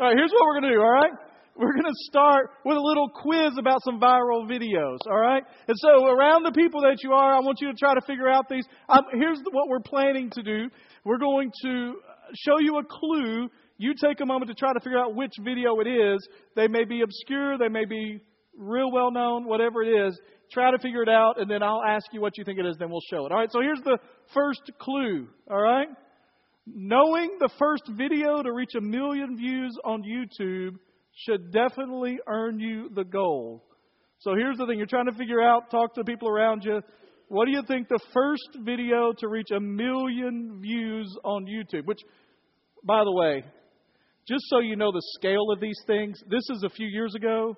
All right, here's what we're going to do, all right? We're going to start with a little quiz about some viral videos, all right? And so, around the people that you are, I want you to try to figure out these. Um, here's what we're planning to do we're going to show you a clue. You take a moment to try to figure out which video it is. They may be obscure, they may be real well known, whatever it is. Try to figure it out, and then I'll ask you what you think it is, then we'll show it. All right, so here's the first clue, all right? Knowing the first video to reach a million views on YouTube should definitely earn you the gold. So here's the thing you're trying to figure out, talk to people around you. What do you think the first video to reach a million views on YouTube? Which, by the way, just so you know the scale of these things, this is a few years ago.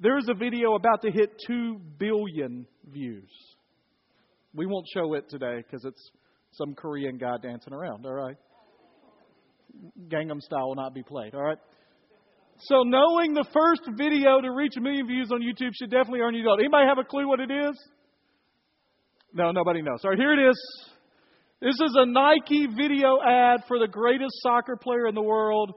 There's a video about to hit 2 billion views. We won't show it today because it's some Korean guy dancing around, all right? Gangnam Style will not be played, all right? So knowing the first video to reach a million views on YouTube should definitely earn you gold. Anybody have a clue what it is? No, nobody knows. All right, here it is. This is a Nike video ad for the greatest soccer player in the world,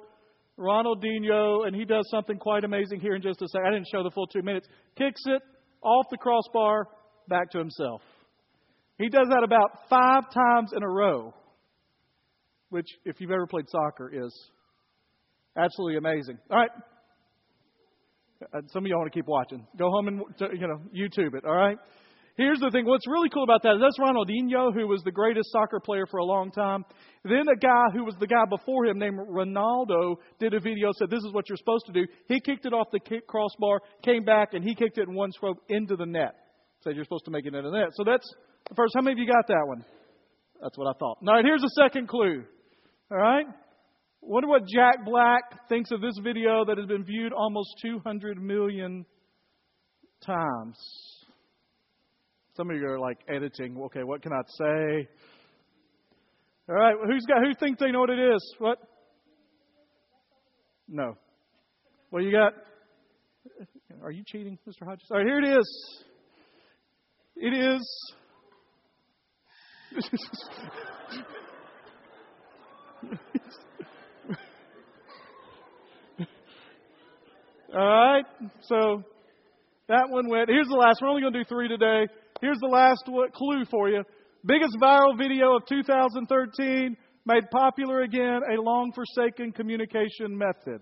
Ronaldinho, and he does something quite amazing here in just a second. I didn't show the full two minutes. Kicks it off the crossbar, back to himself. He does that about five times in a row, which, if you've ever played soccer, is absolutely amazing. All right. Uh, some of y'all want to keep watching. Go home and you know YouTube it. All right. Here's the thing. What's really cool about that is that's Ronaldinho, who was the greatest soccer player for a long time. Then a guy who was the guy before him, named Ronaldo, did a video said, "This is what you're supposed to do." He kicked it off the crossbar, came back, and he kicked it in one stroke into the net. Said you're supposed to make it into the net. So that's First, how many of you got that one? That's what I thought. All right, here's the second clue. All right? Wonder what Jack Black thinks of this video that has been viewed almost 200 million times. Some of you are like editing. Okay, what can I say? All right, who's got? Who thinks they know what it is? What? No. What you got? Are you cheating, Mr. Hodges? All right, here it is. It is All right. So that one went. Here's the last. We're only going to do three today. Here's the last clue for you. Biggest viral video of 2013 made popular again a long forsaken communication method.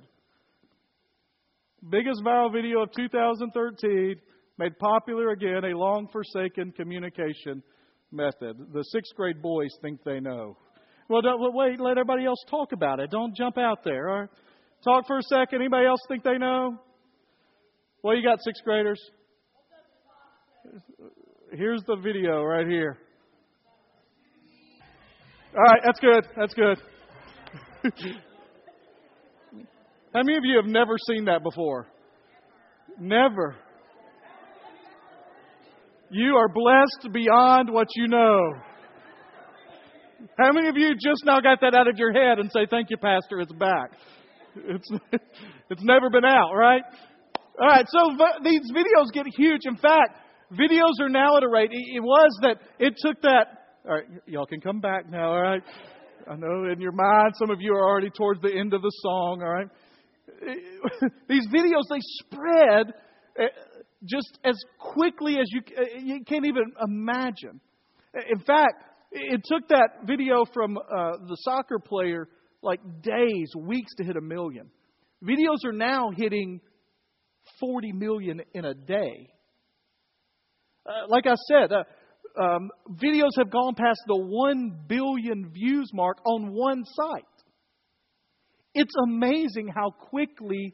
Biggest viral video of 2013 made popular again a long forsaken communication method. The sixth grade boys think they know. Well, wait, let everybody else talk about it. Don't jump out there. All right? Talk for a second. Anybody else think they know? Well, you got sixth graders. Here's the video right here. All right, that's good. That's good. How many of you have never seen that before? Never. You are blessed beyond what you know. How many of you just now got that out of your head and say, Thank you, Pastor, it's back? It's, it's never been out, right? All right, so these videos get huge. In fact, videos are now at a rate. It was that it took that. All right, y'all can come back now, all right? I know in your mind some of you are already towards the end of the song, all right? These videos, they spread eh, just as quickly as you, uh, you can't even imagine. In fact, it took that video from uh, the soccer player like days, weeks to hit a million. Videos are now hitting 40 million in a day. Uh, like I said, uh, um, videos have gone past the 1 billion views mark on one site. It's amazing how quickly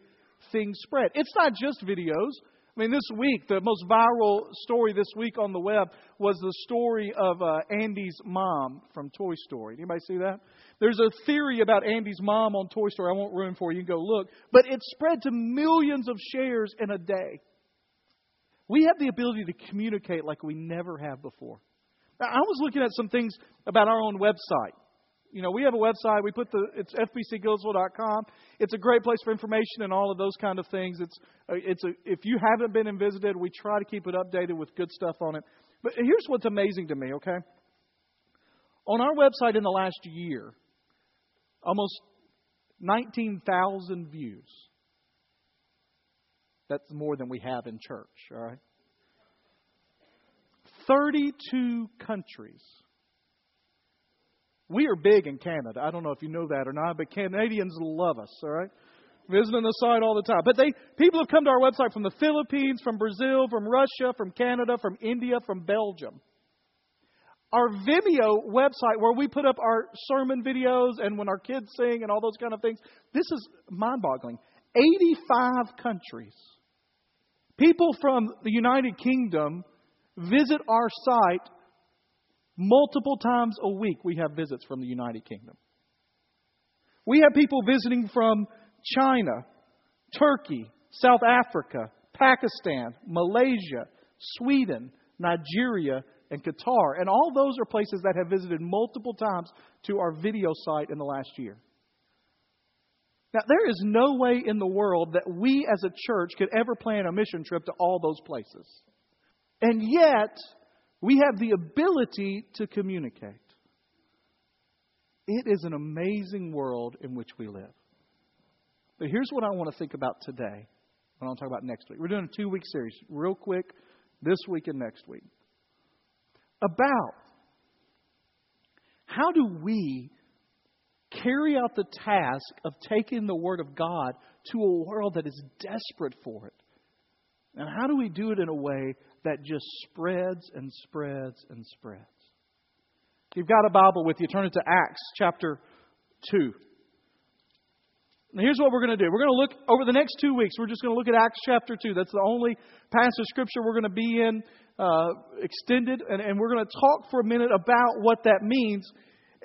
things spread. It's not just videos. I mean, this week, the most viral story this week on the web was the story of uh, Andy's mom from Toy Story. Anybody see that? There's a theory about Andy's mom on Toy Story. I won't ruin for you. You can go look. But it spread to millions of shares in a day. We have the ability to communicate like we never have before. Now, I was looking at some things about our own website you know, we have a website. We put the it's fbcgillsville.com. It's a great place for information and all of those kind of things. It's uh, it's a if you haven't been and visited, we try to keep it updated with good stuff on it. But here's what's amazing to me, okay? On our website in the last year, almost 19,000 views. That's more than we have in church, all right? 32 countries. We are big in Canada. I don't know if you know that or not, but Canadians love us, all right? Visiting the site all the time. But they people have come to our website from the Philippines, from Brazil, from Russia, from Canada, from India, from Belgium. Our Vimeo website where we put up our sermon videos and when our kids sing and all those kind of things, this is mind-boggling. 85 countries. People from the United Kingdom visit our site multiple times a week. We have visits from the United Kingdom. We have people visiting from China, Turkey, South Africa, Pakistan, Malaysia, Sweden, Nigeria, and Qatar. And all those are places that have visited multiple times to our video site in the last year. Now, there is no way in the world that we as a church could ever plan a mission trip to all those places. And yet, we have the ability to communicate. It is an amazing world in which we live. But here's what I want to think about today. What I want to talk about next week. We're doing a two week series, real quick, this week and next week. About how do we carry out the task of taking the Word of God to a world that is desperate for it? And how do we do it in a way that just spreads and spreads and spreads? If you've got a Bible with you, turn it to Acts chapter 2. Now, here's what we're going to do. We're going to look over the next two weeks. We're just going to look at Acts chapter 2. That's the only passage of Scripture we're going to be in uh, extended, and, and we're going to talk for a minute about what that means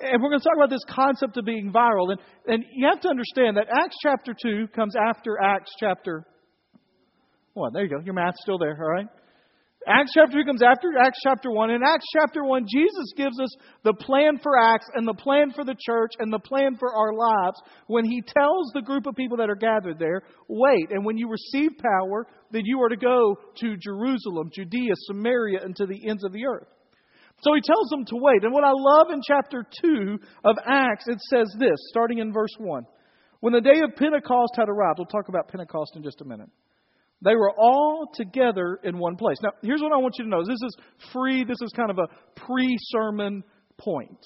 and we're going to talk about this concept of being viral. And, and you have to understand that Acts chapter 2 comes after Acts chapter 1. There you go. Your math's still there, all right? Acts chapter 2 comes after Acts chapter 1. In Acts chapter 1, Jesus gives us the plan for Acts and the plan for the church and the plan for our lives when he tells the group of people that are gathered there, wait, and when you receive power, then you are to go to Jerusalem, Judea, Samaria, and to the ends of the earth. So he tells them to wait. And what I love in chapter 2 of Acts, it says this, starting in verse 1. When the day of Pentecost had arrived, we'll talk about Pentecost in just a minute. They were all together in one place. Now, here's what I want you to know. This is free. This is kind of a pre sermon point.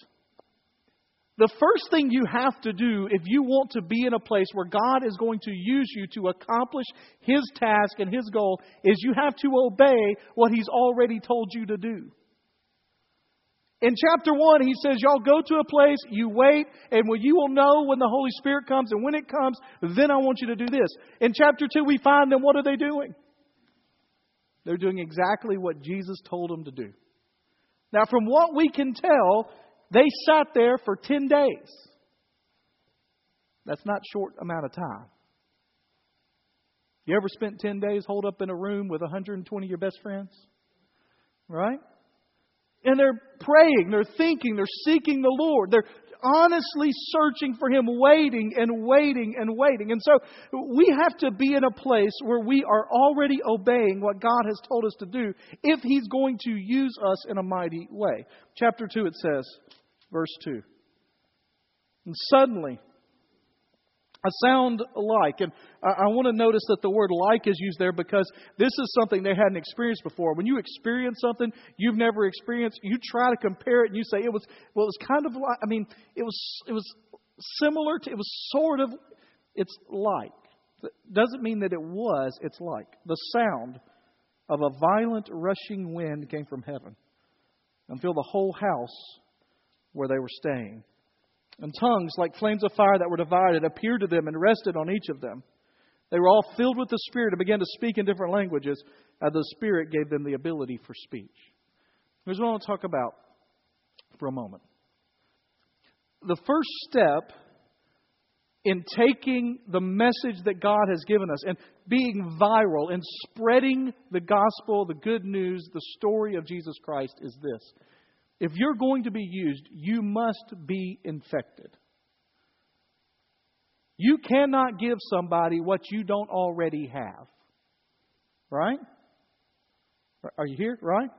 The first thing you have to do if you want to be in a place where God is going to use you to accomplish His task and His goal is you have to obey what He's already told you to do. In chapter 1, he says, Y'all go to a place, you wait, and when you will know when the Holy Spirit comes, and when it comes, then I want you to do this. In chapter 2, we find them, what are they doing? They're doing exactly what Jesus told them to do. Now, from what we can tell, they sat there for 10 days. That's not short amount of time. You ever spent 10 days holed up in a room with 120 of your best friends? Right? And they're praying, they're thinking, they're seeking the Lord. They're honestly searching for Him, waiting and waiting and waiting. And so we have to be in a place where we are already obeying what God has told us to do if He's going to use us in a mighty way. Chapter 2, it says, verse 2. And suddenly, a sound like. And I, want to notice that the word like is used there because this is something they hadn't experienced before. When you experience something you've never experienced, you try to compare it and you say it was well, it was kind of like. I mean, it was it was similar to. It was sort of. It's like. It doesn't mean that it was. It's like the sound of a violent rushing wind came from heaven and filled the whole house where they were staying. And tongues, like flames of fire that were divided, appeared to them and rested on each of them. They were all filled with the Spirit and began to speak in different languages as the Spirit gave them the ability for speech. Here's what I want to talk about for a moment. The first step in taking the message that God has given us and being viral and spreading the gospel, the good news, the story of Jesus Christ is this if you're going to be used, you must be infected. You cannot give somebody what you don't already have. Right? Are you here? Right?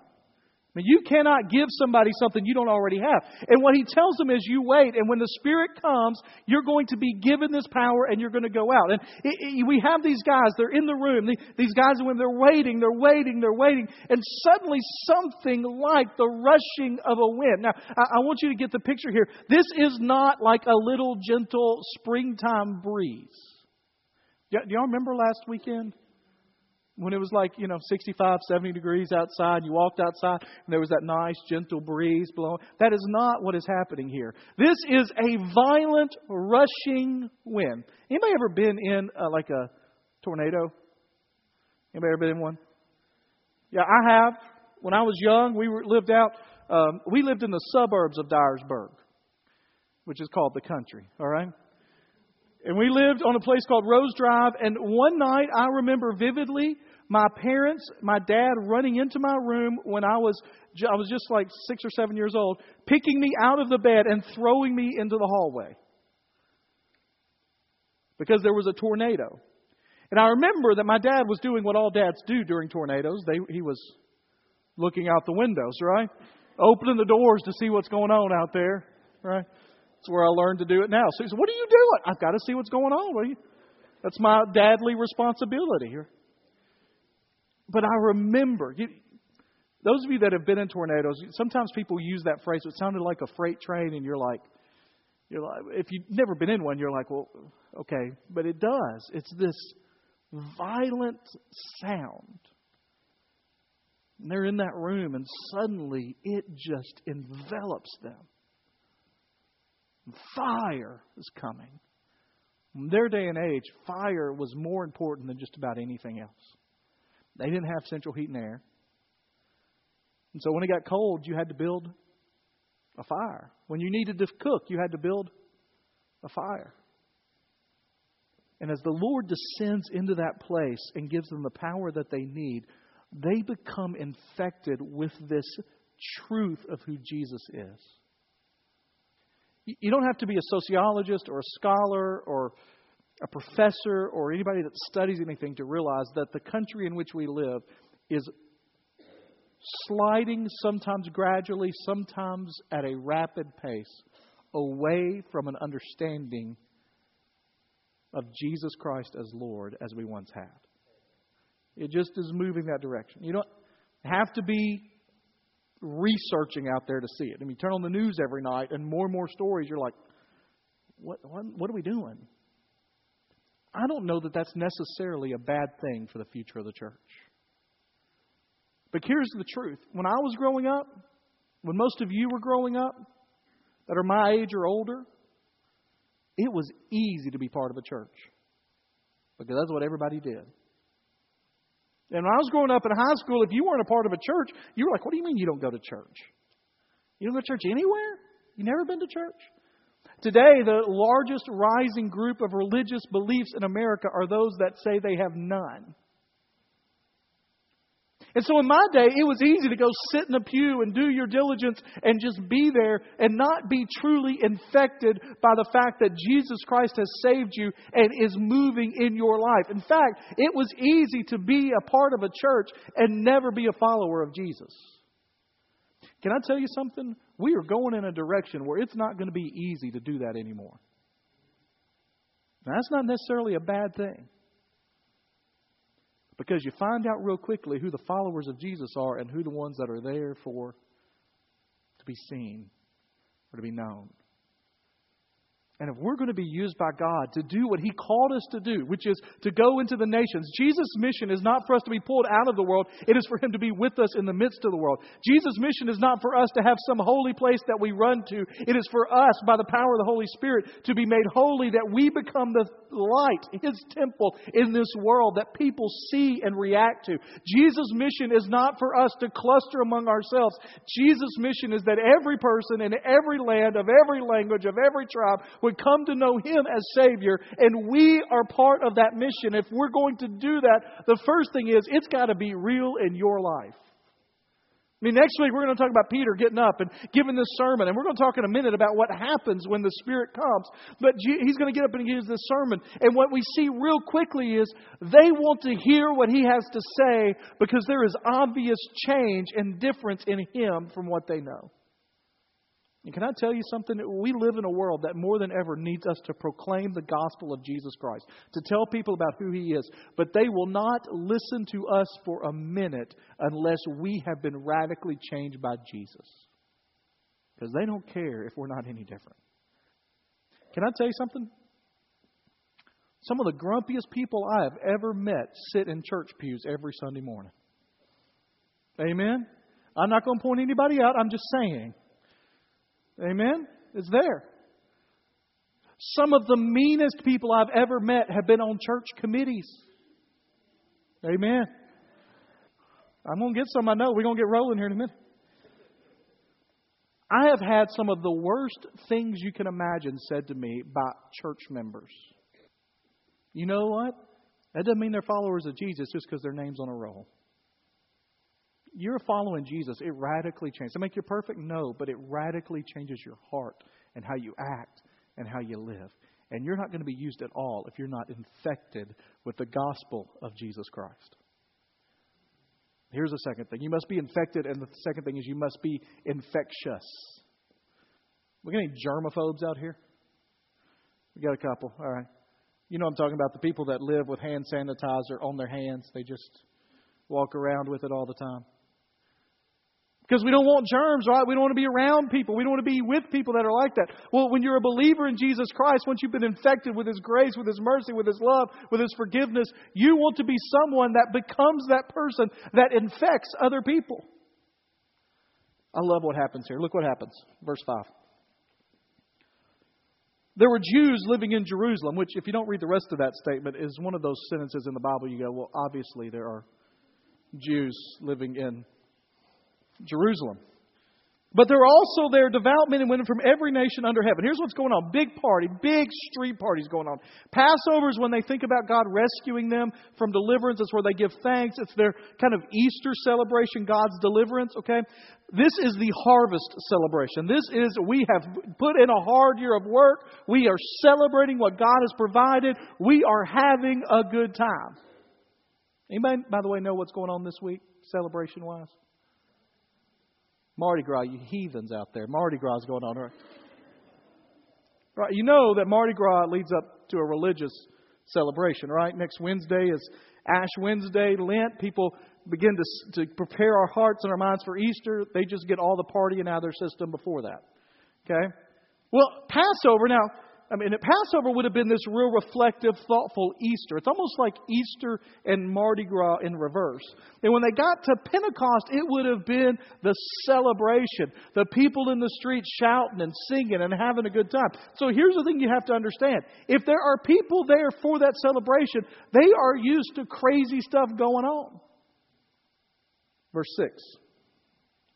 You cannot give somebody something you don't already have. And what he tells them is you wait, and when the Spirit comes, you're going to be given this power and you're going to go out. And it, it, we have these guys, they're in the room. These guys women, they're waiting, they're waiting, they're waiting. And suddenly something like the rushing of a wind. Now, I, I want you to get the picture here. This is not like a little gentle springtime breeze. Do y'all remember last weekend? When it was like, you know, 65, 70 degrees outside, you walked outside and there was that nice gentle breeze blowing. That is not what is happening here. This is a violent, rushing wind. Anybody ever been in uh, like a tornado? Anybody ever been in one? Yeah, I have. When I was young, we were, lived out, um, we lived in the suburbs of Dyersburg, which is called the country, all right? And we lived on a place called Rose Drive. And one night, I remember vividly my parents, my dad running into my room when I was, I was just like six or seven years old, picking me out of the bed and throwing me into the hallway. Because there was a tornado. And I remember that my dad was doing what all dads do during tornadoes. They, he was looking out the windows, right? Opening the doors to see what's going on out there, right? That's where I learned to do it now. So he said, What are you doing? I've got to see what's going on. That's my dadly responsibility. But I remember, you, those of you that have been in tornadoes, sometimes people use that phrase. It sounded like a freight train, and you're like, you're like, if you've never been in one, you're like, well, okay, but it does. It's this violent sound. And they're in that room, and suddenly it just envelops them. Fire is coming. In their day and age, fire was more important than just about anything else. They didn't have central heat and air. And so when it got cold, you had to build a fire. When you needed to cook, you had to build a fire. And as the Lord descends into that place and gives them the power that they need, they become infected with this truth of who Jesus is. You don't have to be a sociologist or a scholar or a professor or anybody that studies anything to realize that the country in which we live is sliding, sometimes gradually, sometimes at a rapid pace, away from an understanding of Jesus Christ as Lord as we once had. It just is moving that direction. You don't have to be researching out there to see it. I mean, turn on the news every night and more and more stories. You're like, what, what, what are we doing? I don't know that that's necessarily a bad thing for the future of the church. But here's the truth. When I was growing up, when most of you were growing up, that are my age or older, it was easy to be part of a church. Because that's what everybody did. And when I was growing up in high school, if you weren't a part of a church, you were like, what do you mean you don't go to church? You don't go to church anywhere? You never been to church? Today, the largest rising group of religious beliefs in America are those that say they have none. And so in my day, it was easy to go sit in a pew and do your diligence and just be there and not be truly infected by the fact that Jesus Christ has saved you and is moving in your life. In fact, it was easy to be a part of a church and never be a follower of Jesus. Can I tell you something? We are going in a direction where it's not going to be easy to do that anymore. Now, that's not necessarily a bad thing. Because you find out real quickly who the followers of Jesus are and who the ones that are there for to be seen or to be known. And if we're going to be used by God to do what He called us to do, which is to go into the nations, Jesus' mission is not for us to be pulled out of the world, it is for Him to be with us in the midst of the world. Jesus' mission is not for us to have some holy place that we run to, it is for us, by the power of the Holy Spirit, to be made holy, that we become the light, His temple in this world that people see and react to. Jesus' mission is not for us to cluster among ourselves. Jesus' mission is that every person in every land, of every language, of every tribe, would come to know Him as Savior, and we are part of that mission. If we're going to do that, the first thing is it's got to be real in your life. I mean, next week we're going to talk about Peter getting up and giving this sermon, and we're going to talk in a minute about what happens when the Spirit comes. But he's going to get up and give this sermon, and what we see real quickly is they want to hear what he has to say because there is obvious change and difference in him from what they know. And can I tell you something? We live in a world that more than ever needs us to proclaim the gospel of Jesus Christ, to tell people about who He is. But they will not listen to us for a minute unless we have been radically changed by Jesus. Because they don't care if we're not any different. Can I tell you something? Some of the grumpiest people I have ever met sit in church pews every Sunday morning. Amen? I'm not going to point anybody out, I'm just saying. Amen? It's there. Some of the meanest people I've ever met have been on church committees. Amen. I'm going to get some, I know. We're going to get rolling here in a minute. I have had some of the worst things you can imagine said to me by church members. You know what? That doesn't mean they're followers of Jesus just because their name's on a roll you're following Jesus, it radically changes. Does it make you perfect? No, but it radically changes your heart and how you act and how you live. And you're not going to be used at all if you're not infected with the gospel of Jesus Christ. Here's the second thing you must be infected, and the second thing is you must be infectious. We got any germaphobes out here? We got a couple. All right. You know I'm talking about the people that live with hand sanitizer on their hands. They just walk around with it all the time. Because we don't want germs, right? We don't want to be around people. We don't want to be with people that are like that. Well, when you're a believer in Jesus Christ, once you've been infected with His grace, with His mercy, with His love, with His forgiveness, you want to be someone that becomes that person that infects other people. I love what happens here. Look what happens. Verse 5. There were Jews living in Jerusalem, which, if you don't read the rest of that statement, is one of those sentences in the Bible you go, well, obviously there are Jews living in Jerusalem. But there are also there devout men and women from every nation under heaven. Here's what's going on big party, big street parties going on. Passover is when they think about God rescuing them from deliverance. It's where they give thanks. It's their kind of Easter celebration, God's deliverance, okay? This is the harvest celebration. This is, we have put in a hard year of work. We are celebrating what God has provided. We are having a good time. Anybody, by the way, know what's going on this week, celebration wise? Mardi Gras, you heathens out there. Mardi Gras is going on, right? Right. You know that Mardi Gras leads up to a religious celebration, right? Next Wednesday is Ash Wednesday, Lent. People begin to, to prepare our hearts and our minds for Easter. They just get all the partying out of their system before that. Okay? Well, Passover, now, I mean, Passover would have been this real reflective, thoughtful Easter. It's almost like Easter and Mardi Gras in reverse. And when they got to Pentecost, it would have been the celebration. The people in the streets shouting and singing and having a good time. So here's the thing you have to understand. If there are people there for that celebration, they are used to crazy stuff going on. Verse 6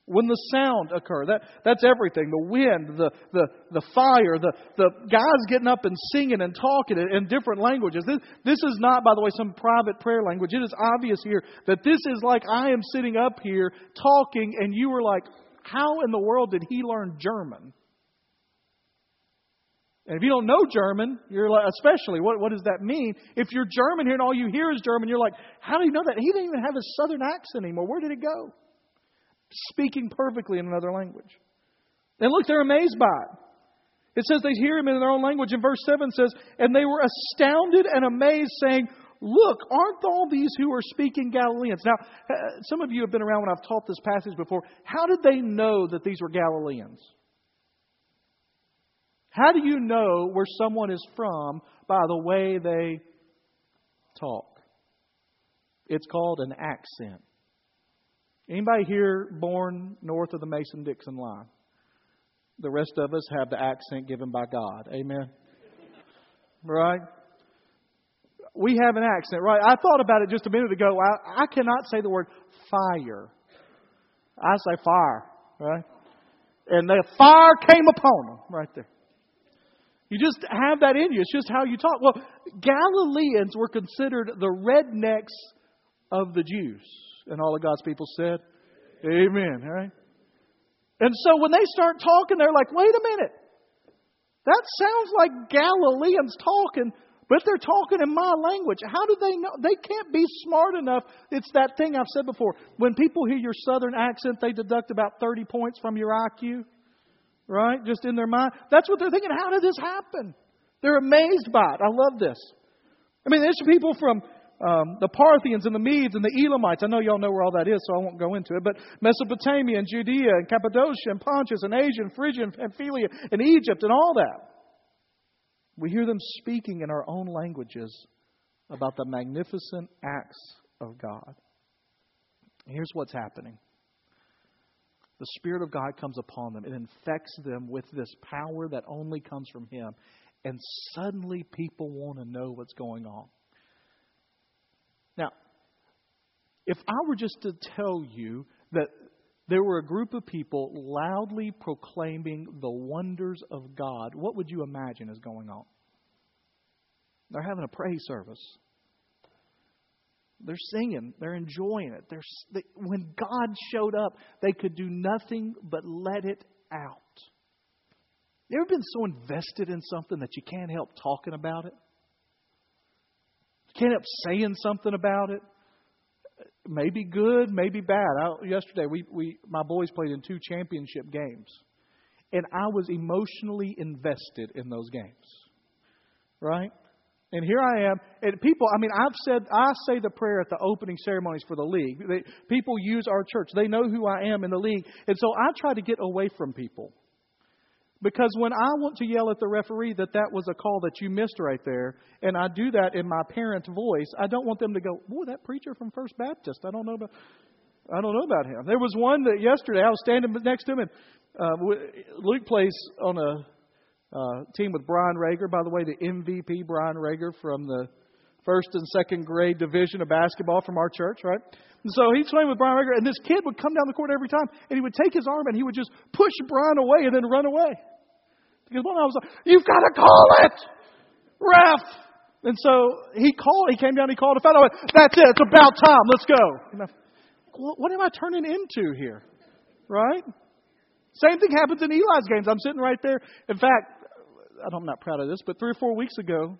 when the sound occur. That, that's everything. The wind, the, the, the fire, the, the guys getting up and singing and talking in, different languages. This, this is not, by the way, some private prayer language. It is obvious here that this is like I am sitting up here talking and you were like, how in the world did he learn German? And if you don't know German, you're like, especially, what, what does that mean? If you're German here and all you hear is German, you're like, how do you know that? He didn't even have a southern accent anymore. Where did it go? Speaking perfectly in another language. And look, they're amazed by it. It says they hear him in their own language. And verse 7 says, And they were astounded and amazed, saying, Look, aren't all these who are speaking Galileans? Now, uh, some of you have been around when I've taught this passage before. How did they know that these were Galileans? How do you know where someone is from by the way they talk? It's called an accent. Anybody here born north of the Mason Dixon line? The rest of us have the accent given by God. Amen. Right? We have an accent, right? I thought about it just a minute ago. I, I cannot say the word fire. I say fire, right? And the fire came upon them right there. You just have that in you. It's just how you talk. Well, Galileans were considered the rednecks of the Jews. And all of God's people said, Amen. All right? And so when they start talking, they're like, wait a minute. That sounds like Galileans talking, but they're talking in my language. How do they know? They can't be smart enough. It's that thing I've said before. When people hear your southern accent, they deduct about 30 points from your IQ, right? Just in their mind. That's what they're thinking. How did this happen? They're amazed by it. I love this. I mean, there's people from um, the Parthians and the Medes and the Elamites. I know y'all know where all that is, so I won't go into it. But Mesopotamia and Judea and Cappadocia and Pontus and Asia and Phrygia and Pamphylia and Egypt and all that. We hear them speaking in our own languages about the magnificent acts of God. Here's what's happening. The Spirit of God comes upon them. It infects them with this power that only comes from Him. And suddenly people want to know what's going on. Now, if I were just to tell you that there were a group of people loudly proclaiming the wonders of God, what would you imagine is going on? They're having a praise service. They're singing. They're enjoying it. They're, they, when God showed up, they could do nothing but let it out. You ever been so invested in something that you can't help talking about it? You can't help saying something about it. Maybe good, maybe bad. I, yesterday, we, we my boys played in two championship games, and I was emotionally invested in those games. Right? And here I am. And people, I mean, I've said, I say the prayer at the opening ceremonies for the league. They, people use our church. They know who I am in the league. And so I try to get away from people. Because when I want to yell at the referee that that was a call that you missed right there, and I do that in my parent voice, I don't want them to go, "Boy, that preacher from First Baptist, I don't know about, I don't know about him." There was one that yesterday I was standing next to him, and uh, Luke plays on a uh, team with Brian Rager. By the way, the MVP Brian Rager from the first and second grade division of basketball from our church, right? And so he's playing with Brian Rager, and this kid would come down the court every time, and he would take his arm and he would just push Brian away and then run away. Because one I was like, "You've got to call it, ref." And so he called. He came down. He called a. Went, That's it. It's about time. Let's go. what am I turning into here? Right? Same thing happens in Eli's games. I'm sitting right there. In fact, I'm not proud of this, but three or four weeks ago,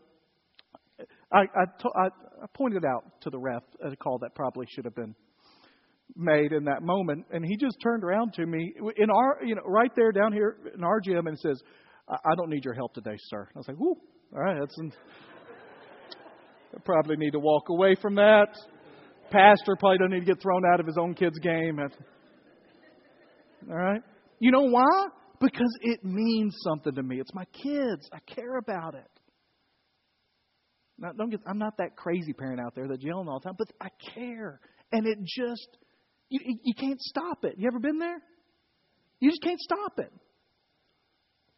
I, I, to, I, I pointed out to the ref a call that probably should have been made in that moment, and he just turned around to me in our, you know, right there down here in our gym, and says, I don't need your help today, sir. I was like, whoo, all right, that's. An, I probably need to walk away from that. Pastor probably doesn't need to get thrown out of his own kid's game. All right? You know why? Because it means something to me. It's my kids. I care about it. Now, don't get, I'm not that crazy parent out there that's yelling all the time, but I care. And it just, you, you can't stop it. You ever been there? You just can't stop it.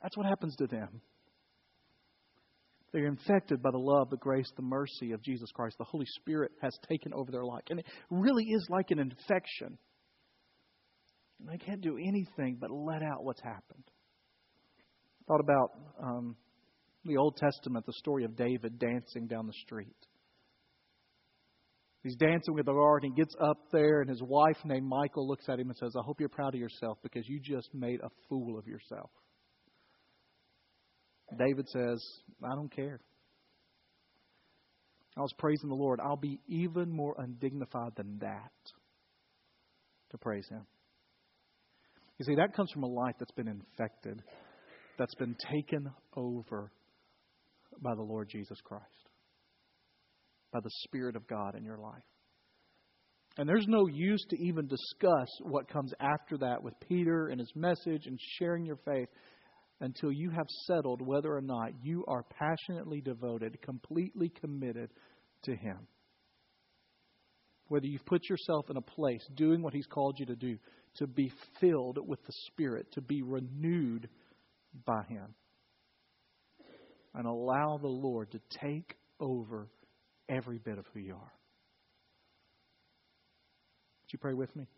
That's what happens to them. They're infected by the love, the grace, the mercy of Jesus Christ. The Holy Spirit has taken over their life. And it really is like an infection. And they can't do anything but let out what's happened. I thought about um, the Old Testament, the story of David dancing down the street. He's dancing with the Lord, and he gets up there, and his wife named Michal looks at him and says, I hope you're proud of yourself because you just made a fool of yourself. David says, I don't care. I was praising the Lord. I'll be even more undignified than that to praise Him. You see, that comes from a life that's been infected, that's been taken over by the Lord Jesus Christ, by the Spirit of God in your life. And there's no use to even discuss what comes after that with Peter and his message and sharing your faith until you have settled whether or not you are passionately devoted, completely committed to Him. Whether you've put yourself in a place doing what He's called you to do, to be filled with the Spirit, to be renewed by Him. And allow the Lord to take over every bit of who you are. Would you pray with me?